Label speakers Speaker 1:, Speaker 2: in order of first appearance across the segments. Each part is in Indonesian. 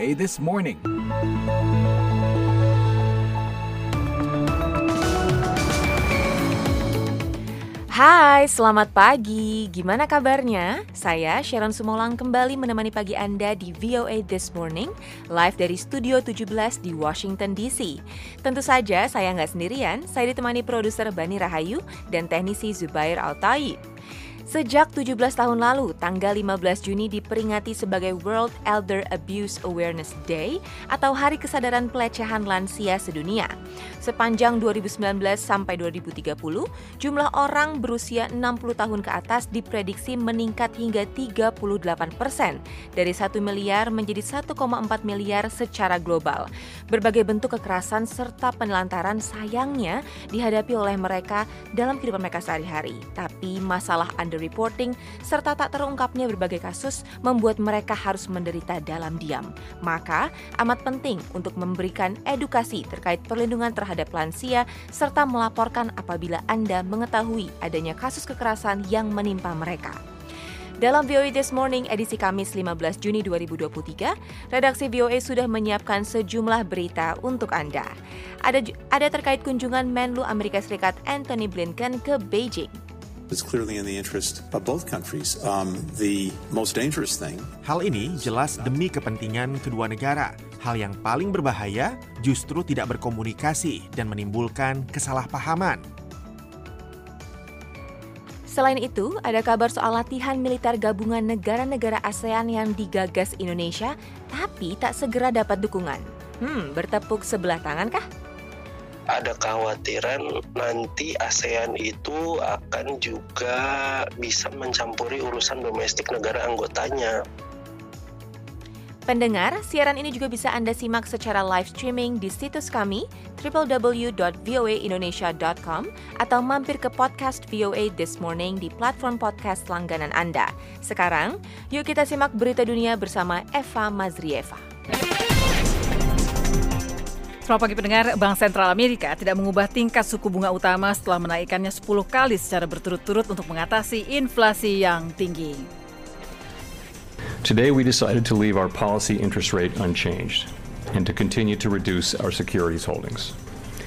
Speaker 1: VOA This Morning.
Speaker 2: Hai, selamat pagi. Gimana kabarnya? Saya Sharon Sumolang kembali menemani pagi Anda di VOA This Morning, live dari Studio 17 di Washington DC. Tentu saja saya nggak sendirian, saya ditemani produser Bani Rahayu dan teknisi Zubair Altaib. Sejak 17 tahun lalu, tanggal 15 Juni diperingati sebagai World Elder Abuse Awareness Day atau Hari Kesadaran Pelecehan Lansia Sedunia. Sepanjang 2019 sampai 2030, jumlah orang berusia 60 tahun ke atas diprediksi meningkat hingga 38 persen, dari 1 miliar menjadi 1,4 miliar secara global. Berbagai bentuk kekerasan serta penelantaran sayangnya dihadapi oleh mereka dalam kehidupan mereka sehari-hari. Tapi masalah under reporting serta tak terungkapnya berbagai kasus membuat mereka harus menderita dalam diam. Maka amat penting untuk memberikan edukasi terkait perlindungan terhadap lansia serta melaporkan apabila Anda mengetahui adanya kasus kekerasan yang menimpa mereka. Dalam VOA This Morning edisi Kamis 15 Juni 2023, redaksi VOA sudah menyiapkan sejumlah berita untuk Anda. Ada ada terkait kunjungan Menlu Amerika Serikat Anthony Blinken ke Beijing.
Speaker 3: It's clearly in the interest of both countries. Um, the most dangerous thing.
Speaker 4: Hal ini jelas demi kepentingan kedua negara. Hal yang paling berbahaya justru tidak berkomunikasi dan menimbulkan kesalahpahaman.
Speaker 2: Selain itu, ada kabar soal latihan militer gabungan negara-negara ASEAN yang digagas Indonesia, tapi tak segera dapat dukungan. Hmm, bertepuk sebelah tangan kah?
Speaker 5: Ada kekhawatiran nanti ASEAN itu akan juga bisa mencampuri urusan domestik negara anggotanya.
Speaker 2: Pendengar, siaran ini juga bisa Anda simak secara live streaming di situs kami www.voaindonesia.com atau mampir ke podcast VOA This Morning di platform podcast langganan Anda. Sekarang, yuk kita simak berita dunia bersama Eva Mazrieva.
Speaker 6: Selamat pagi pendengar, Bank Sentral Amerika tidak mengubah tingkat suku bunga utama setelah menaikkannya 10 kali secara berturut-turut untuk mengatasi inflasi yang tinggi.
Speaker 7: Today we decided to leave our policy interest rate unchanged and to continue to reduce our securities holdings.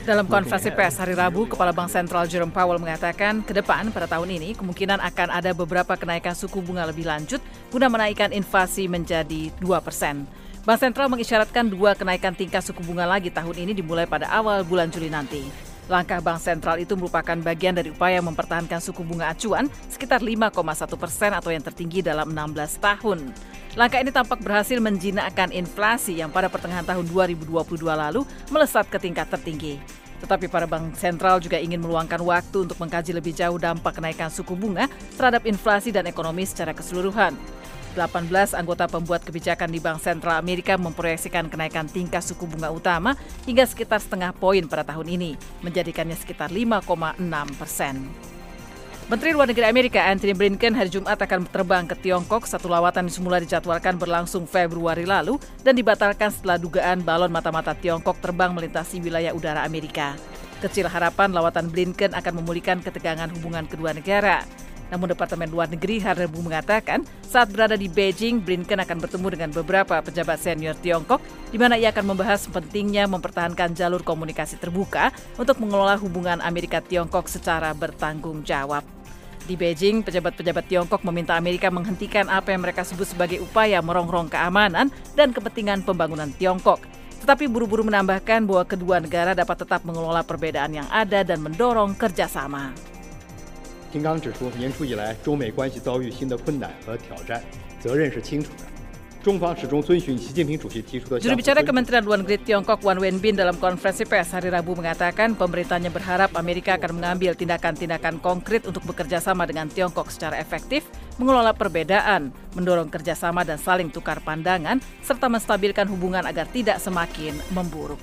Speaker 6: Dalam konferensi pers hari Rabu, Kepala Bank Sentral Jerome Powell mengatakan ke depan pada tahun ini kemungkinan akan ada beberapa kenaikan suku bunga lebih lanjut guna menaikkan inflasi menjadi 2 persen. Bank Sentral mengisyaratkan dua kenaikan tingkat suku bunga lagi tahun ini dimulai pada awal bulan Juli nanti. Langkah Bank Sentral itu merupakan bagian dari upaya mempertahankan suku bunga acuan sekitar 5,1 persen atau yang tertinggi dalam 16 tahun. Langkah ini tampak berhasil menjinakkan inflasi yang pada pertengahan tahun 2022 lalu melesat ke tingkat tertinggi. Tetapi para bank sentral juga ingin meluangkan waktu untuk mengkaji lebih jauh dampak kenaikan suku bunga terhadap inflasi dan ekonomi secara keseluruhan. 18 anggota pembuat kebijakan di Bank Sentral Amerika memproyeksikan kenaikan tingkat suku bunga utama hingga sekitar setengah poin pada tahun ini, menjadikannya sekitar 5,6 persen. Menteri Luar Negeri Amerika Anthony Blinken hari Jumat akan terbang ke Tiongkok. Satu lawatan semula dijadwalkan berlangsung Februari lalu dan dibatalkan setelah dugaan balon mata-mata Tiongkok terbang melintasi wilayah udara Amerika. Kecil harapan lawatan Blinken akan memulihkan ketegangan hubungan kedua negara. Namun Departemen Luar Negeri hari mengatakan saat berada di Beijing, Blinken akan bertemu dengan beberapa pejabat senior Tiongkok di mana ia akan membahas pentingnya mempertahankan jalur komunikasi terbuka untuk mengelola hubungan Amerika-Tiongkok secara bertanggung jawab. Di Beijing, pejabat-pejabat Tiongkok meminta Amerika menghentikan apa yang mereka sebut sebagai upaya merongrong keamanan dan kepentingan pembangunan Tiongkok. Tetapi buru-buru menambahkan bahwa kedua negara dapat tetap mengelola perbedaan yang ada dan mendorong kerjasama.
Speaker 8: 金刚指出，年初以来，中美关系遭遇新的困难和挑战，责任是清楚的。中方始终遵循习近平主席提出的。
Speaker 6: Juru bicara Kementerian Luar Negeri Tiongkok Wan Wenbin dalam konferensi pers hari Rabu mengatakan pemerintahnya berharap Amerika akan mengambil tindakan-tindakan konkret untuk bekerja sama dengan Tiongkok secara efektif, mengelola perbedaan, mendorong kerjasama dan saling tukar pandangan, serta menstabilkan hubungan agar tidak semakin memburuk.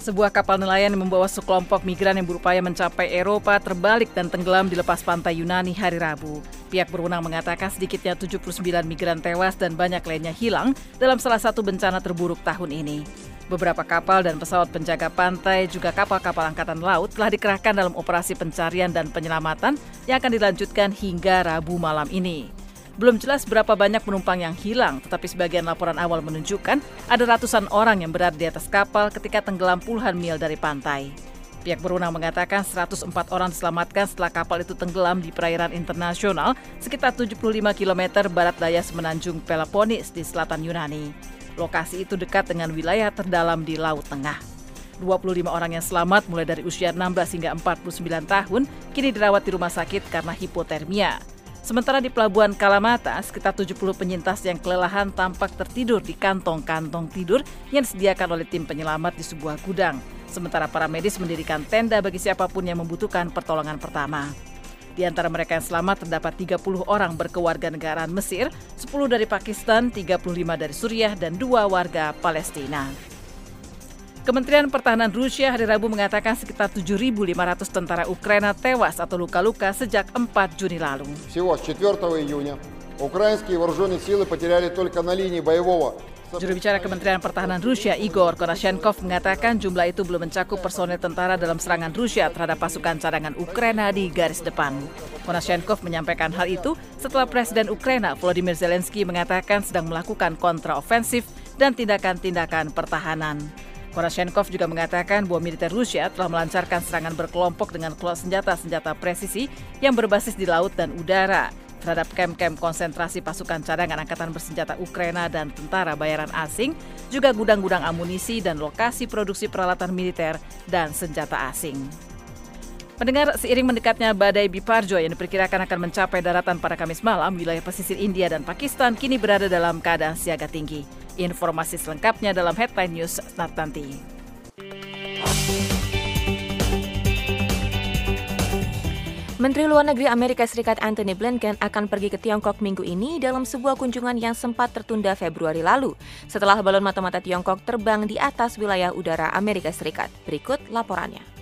Speaker 6: Sebuah kapal nelayan yang membawa sekelompok migran yang berupaya mencapai Eropa terbalik dan tenggelam di lepas pantai Yunani hari Rabu. Pihak berwenang mengatakan sedikitnya 79 migran tewas dan banyak lainnya hilang dalam salah satu bencana terburuk tahun ini. Beberapa kapal dan pesawat penjaga pantai juga kapal-kapal angkatan laut telah dikerahkan dalam operasi pencarian dan penyelamatan yang akan dilanjutkan hingga Rabu malam ini. Belum jelas berapa banyak penumpang yang hilang, tetapi sebagian laporan awal menunjukkan ada ratusan orang yang berada di atas kapal ketika tenggelam puluhan mil dari pantai. Pihak berwenang mengatakan 104 orang diselamatkan setelah kapal itu tenggelam di perairan internasional sekitar 75 km barat daya semenanjung Peloponnes di selatan Yunani. Lokasi itu dekat dengan wilayah terdalam di Laut Tengah. 25 orang yang selamat mulai dari usia 16 hingga 49 tahun kini dirawat di rumah sakit karena hipotermia. Sementara di Pelabuhan Kalamata, sekitar 70 penyintas yang kelelahan tampak tertidur di kantong-kantong tidur yang disediakan oleh tim penyelamat di sebuah gudang. Sementara para medis mendirikan tenda bagi siapa pun yang membutuhkan pertolongan pertama. Di antara mereka yang selamat terdapat 30 orang berkewarganegaraan Mesir, 10 dari Pakistan, 35 dari Suriah, dan dua warga Palestina. Kementerian Pertahanan Rusia hari Rabu mengatakan sekitar 7.500 tentara Ukraina tewas atau luka-luka sejak 4 Juni lalu.
Speaker 1: Всего 4 июня украинские вооруженные силы потеряли только на линии боевого
Speaker 6: Juru bicara Kementerian Pertahanan Rusia Igor Konashenkov mengatakan jumlah itu belum mencakup personel tentara dalam serangan Rusia terhadap pasukan cadangan Ukraina di garis depan. Konashenkov menyampaikan hal itu setelah Presiden Ukraina Volodymyr Zelensky mengatakan sedang melakukan kontraofensif dan tindakan-tindakan pertahanan. Konashenkov juga mengatakan bahwa militer Rusia telah melancarkan serangan berkelompok dengan senjata-senjata presisi yang berbasis di laut dan udara terhadap kem-kem konsentrasi pasukan cadangan angkatan bersenjata Ukraina dan tentara bayaran asing, juga gudang-gudang amunisi dan lokasi produksi peralatan militer dan senjata asing. Pendengar, seiring mendekatnya badai Biparjo yang diperkirakan akan mencapai daratan pada Kamis malam, wilayah pesisir India dan Pakistan kini berada dalam keadaan siaga tinggi. Informasi selengkapnya dalam Headline News saat nanti.
Speaker 2: Menteri Luar Negeri Amerika Serikat Anthony Blinken akan pergi ke Tiongkok minggu ini dalam sebuah kunjungan yang sempat tertunda Februari lalu setelah balon mata-mata Tiongkok terbang di atas wilayah udara Amerika Serikat. Berikut laporannya.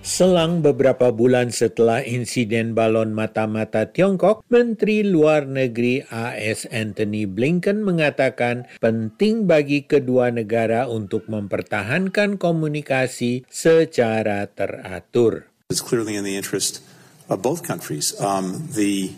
Speaker 9: Selang beberapa bulan setelah insiden balon mata-mata Tiongkok, Menteri Luar Negeri AS Anthony Blinken mengatakan penting bagi kedua negara untuk mempertahankan komunikasi secara teratur.
Speaker 3: It's clearly in the interest of both countries. Um, the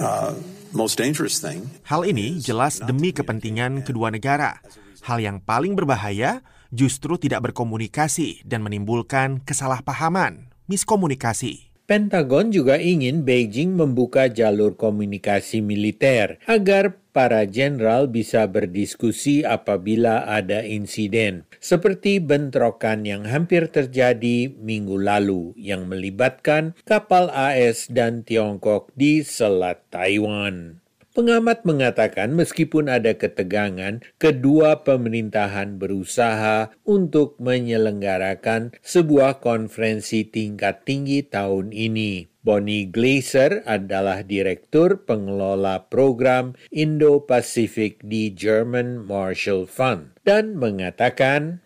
Speaker 3: uh, most dangerous thing.
Speaker 4: Hal ini jelas demi kepentingan kedua negara. Hal yang paling berbahaya justru tidak berkomunikasi dan menimbulkan kesalahpahaman, miskomunikasi.
Speaker 9: Pentagon juga ingin Beijing membuka jalur komunikasi militer agar para jenderal bisa berdiskusi apabila ada insiden, seperti bentrokan yang hampir terjadi minggu lalu yang melibatkan kapal AS dan Tiongkok di Selat Taiwan. Pengamat mengatakan meskipun ada ketegangan, kedua pemerintahan berusaha untuk menyelenggarakan sebuah konferensi tingkat tinggi tahun ini. Bonnie Glaser adalah Direktur Pengelola Program Indo-Pasifik di German Marshall Fund dan mengatakan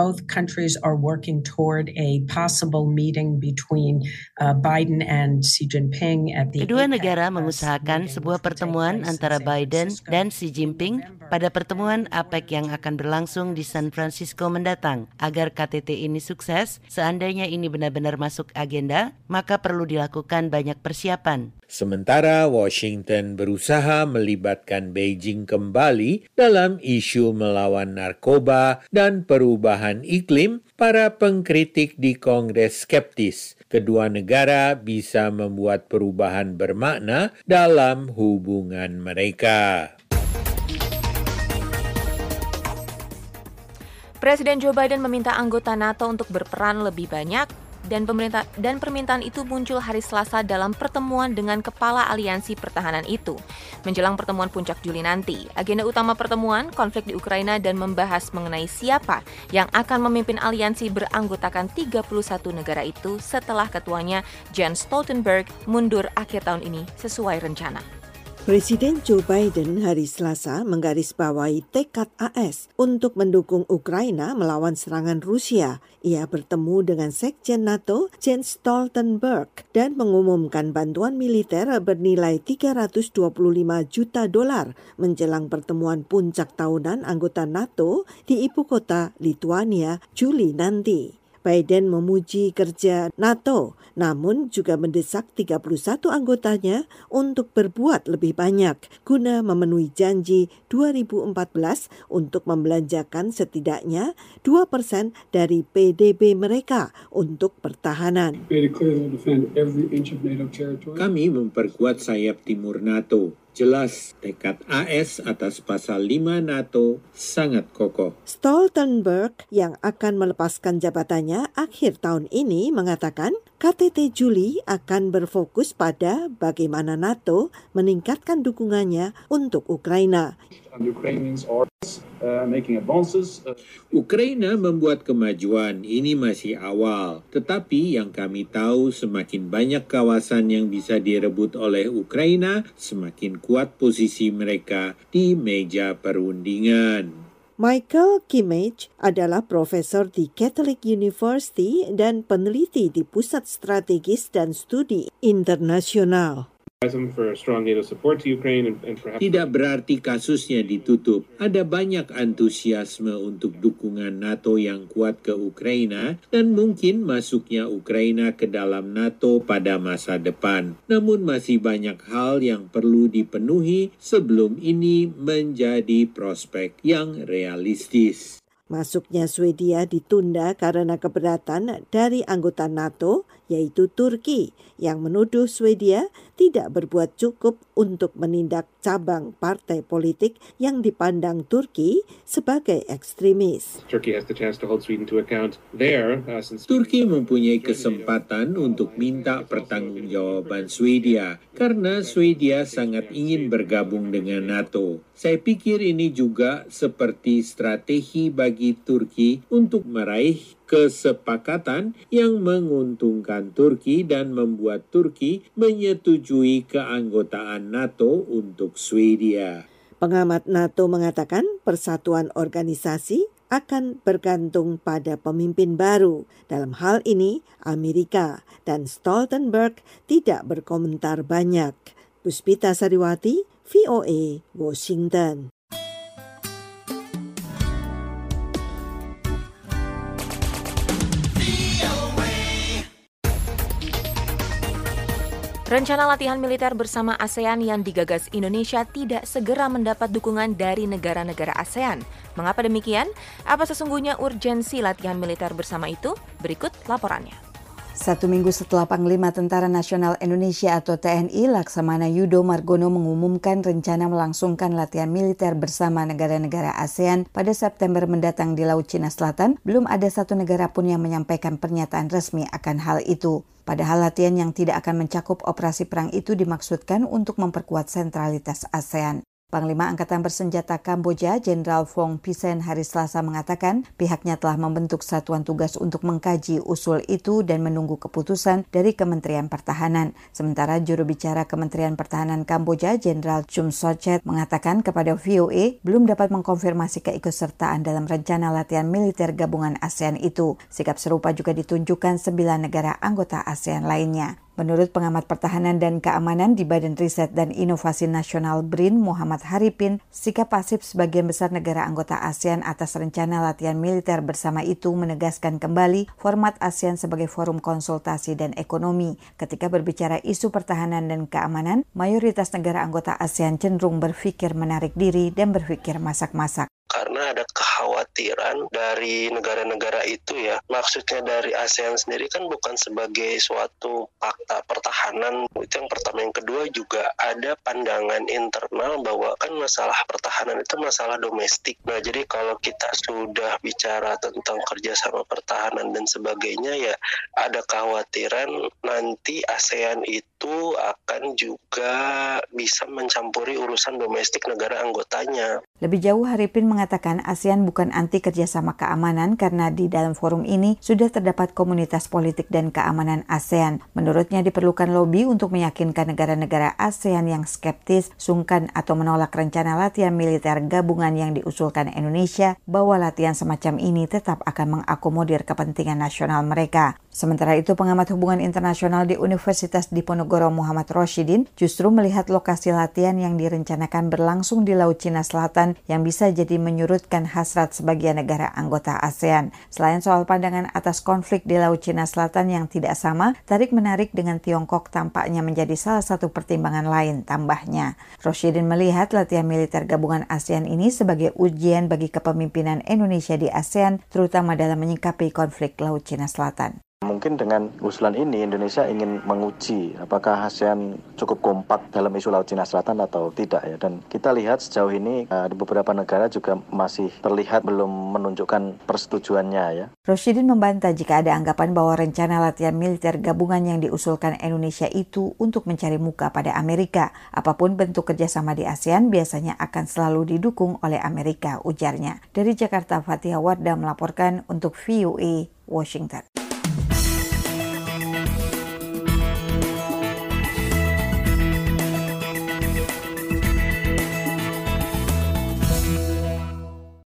Speaker 10: both countries are working toward a possible meeting between uh, Biden and Xi Jinping at the
Speaker 11: Kedua negara mengusahakan sebuah pertemuan antara Biden dan Xi Jinping pada pertemuan APEC yang akan berlangsung di San Francisco mendatang. Agar KTT ini sukses, seandainya ini benar-benar masuk agenda, maka perlu dilakukan banyak persiapan.
Speaker 9: Sementara Washington berusaha melibatkan Beijing kembali dalam isu melawan narkoba dan perubahan iklim, para pengkritik di Kongres skeptis. Kedua negara bisa membuat perubahan bermakna dalam hubungan mereka.
Speaker 2: Presiden Joe Biden meminta anggota NATO untuk berperan lebih banyak dan pemerintah dan permintaan itu muncul hari Selasa dalam pertemuan dengan kepala aliansi pertahanan itu. Menjelang pertemuan puncak Juli nanti, agenda utama pertemuan konflik di Ukraina dan membahas mengenai siapa yang akan memimpin aliansi beranggotakan 31 negara itu setelah ketuanya Jens Stoltenberg mundur akhir tahun ini sesuai rencana.
Speaker 12: Presiden Joe Biden hari Selasa menggarisbawahi tekad AS untuk mendukung Ukraina melawan serangan Rusia. Ia bertemu dengan Sekjen NATO Jens Stoltenberg dan mengumumkan bantuan militer bernilai 325 juta dolar menjelang pertemuan puncak tahunan anggota NATO di ibu kota Lithuania Juli nanti. Biden memuji kerja NATO, namun juga mendesak 31 anggotanya untuk berbuat lebih banyak guna memenuhi janji 2014 untuk membelanjakan setidaknya 2 persen dari PDB mereka untuk pertahanan.
Speaker 9: Kami memperkuat sayap timur NATO Jelas tekad AS atas pasal 5 NATO sangat kokoh.
Speaker 12: Stoltenberg yang akan melepaskan jabatannya akhir tahun ini mengatakan KTT Juli akan berfokus pada bagaimana NATO meningkatkan dukungannya untuk Ukraina.
Speaker 9: Ukraina membuat kemajuan, ini masih awal. Tetapi yang kami tahu semakin banyak kawasan yang bisa direbut oleh Ukraina, semakin kuat posisi mereka di meja perundingan.
Speaker 12: Michael Kimmage adalah profesor di Catholic University dan peneliti di Pusat Strategis dan Studi Internasional.
Speaker 9: Tidak berarti kasusnya ditutup. Ada banyak antusiasme untuk dukungan NATO yang kuat ke Ukraina dan mungkin masuknya Ukraina ke dalam NATO pada masa depan. Namun masih banyak hal yang perlu dipenuhi sebelum ini menjadi prospek yang realistis.
Speaker 12: Masuknya Swedia ditunda karena keberatan dari anggota NATO, yaitu Turki, yang menuduh Swedia tidak berbuat cukup untuk menindak cabang partai politik yang dipandang Turki sebagai ekstremis.
Speaker 9: Uh, Turki mempunyai kesempatan untuk minta pertanggungjawaban Swedia karena Swedia sangat ingin bergabung dengan NATO. Saya pikir ini juga seperti strategi bagi Turki untuk meraih kesepakatan yang menguntungkan Turki dan membuat Turki menyetujui keanggotaan NATO untuk Swedia.
Speaker 12: Pengamat NATO mengatakan persatuan organisasi akan bergantung pada pemimpin baru. Dalam hal ini, Amerika dan Stoltenberg tidak berkomentar banyak. Puspita Sariwati, VOA, Washington.
Speaker 2: Rencana latihan militer bersama ASEAN yang digagas Indonesia tidak segera mendapat dukungan dari negara-negara ASEAN. Mengapa demikian? Apa sesungguhnya urgensi latihan militer bersama itu? Berikut laporannya.
Speaker 13: Satu minggu setelah Panglima Tentara Nasional Indonesia atau TNI Laksamana Yudo Margono mengumumkan rencana melangsungkan latihan militer bersama negara-negara ASEAN pada September mendatang di Laut Cina Selatan, belum ada satu negara pun yang menyampaikan pernyataan resmi akan hal itu. Padahal latihan yang tidak akan mencakup operasi perang itu dimaksudkan untuk memperkuat sentralitas ASEAN. Panglima Angkatan Bersenjata Kamboja, Jenderal Fong Pisen hari Selasa mengatakan pihaknya telah membentuk satuan tugas untuk mengkaji usul itu dan menunggu keputusan dari Kementerian Pertahanan. Sementara juru bicara Kementerian Pertahanan Kamboja, Jenderal Chum Sochet, mengatakan kepada VOA belum dapat mengkonfirmasi keikutsertaan dalam rencana latihan militer gabungan ASEAN itu. Sikap serupa juga ditunjukkan sembilan negara anggota ASEAN lainnya. Menurut pengamat pertahanan dan keamanan di Badan Riset dan Inovasi Nasional BRIN Muhammad Haripin, sikap pasif sebagian besar negara anggota ASEAN atas rencana latihan militer bersama itu menegaskan kembali format ASEAN sebagai forum konsultasi dan ekonomi. Ketika berbicara isu pertahanan dan keamanan, mayoritas negara anggota ASEAN cenderung berpikir menarik diri dan berpikir masak-masak
Speaker 5: karena ada kekhawatiran dari negara-negara itu ya. Maksudnya dari ASEAN sendiri kan bukan sebagai suatu fakta pertahanan. Itu yang pertama. Yang kedua juga ada pandangan internal bahwa kan masalah pertahanan itu masalah domestik. Nah, jadi kalau kita sudah bicara tentang kerjasama pertahanan dan sebagainya ya ada kekhawatiran nanti ASEAN itu akan juga bisa mencampuri urusan domestik negara anggotanya.
Speaker 13: Lebih jauh, Haripin mengatakan ASEAN bukan anti kerjasama keamanan karena di dalam forum ini sudah terdapat komunitas politik dan keamanan ASEAN. Menurutnya diperlukan lobby untuk meyakinkan negara-negara ASEAN yang skeptis, sungkan atau menolak rencana latihan militer gabungan yang diusulkan Indonesia bahwa latihan semacam ini tetap akan mengakomodir kepentingan nasional mereka. Sementara itu, pengamat hubungan internasional di Universitas Diponegoro Muhammad Roshidin justru melihat lokasi latihan yang direncanakan berlangsung di Laut Cina Selatan yang bisa jadi menyurutkan hasrat sebagian negara anggota ASEAN. Selain soal pandangan atas konflik di Laut Cina Selatan yang tidak sama, tarik-menarik dengan Tiongkok tampaknya menjadi salah satu pertimbangan lain tambahnya. Roshidin melihat latihan militer gabungan ASEAN ini sebagai ujian bagi kepemimpinan Indonesia di ASEAN, terutama dalam menyikapi konflik Laut Cina Selatan.
Speaker 14: Mungkin dengan usulan ini Indonesia ingin menguji apakah ASEAN cukup kompak dalam isu Laut Cina Selatan atau tidak ya. Dan kita lihat sejauh ini uh, di beberapa negara juga masih terlihat belum menunjukkan persetujuannya ya.
Speaker 13: Roshidin membantah jika ada anggapan bahwa rencana latihan militer gabungan yang diusulkan Indonesia itu untuk mencari muka pada Amerika. Apa pun bentuk kerjasama di ASEAN biasanya akan selalu didukung oleh Amerika, ujarnya. Dari Jakarta, Fatih Wardah melaporkan untuk VOA Washington.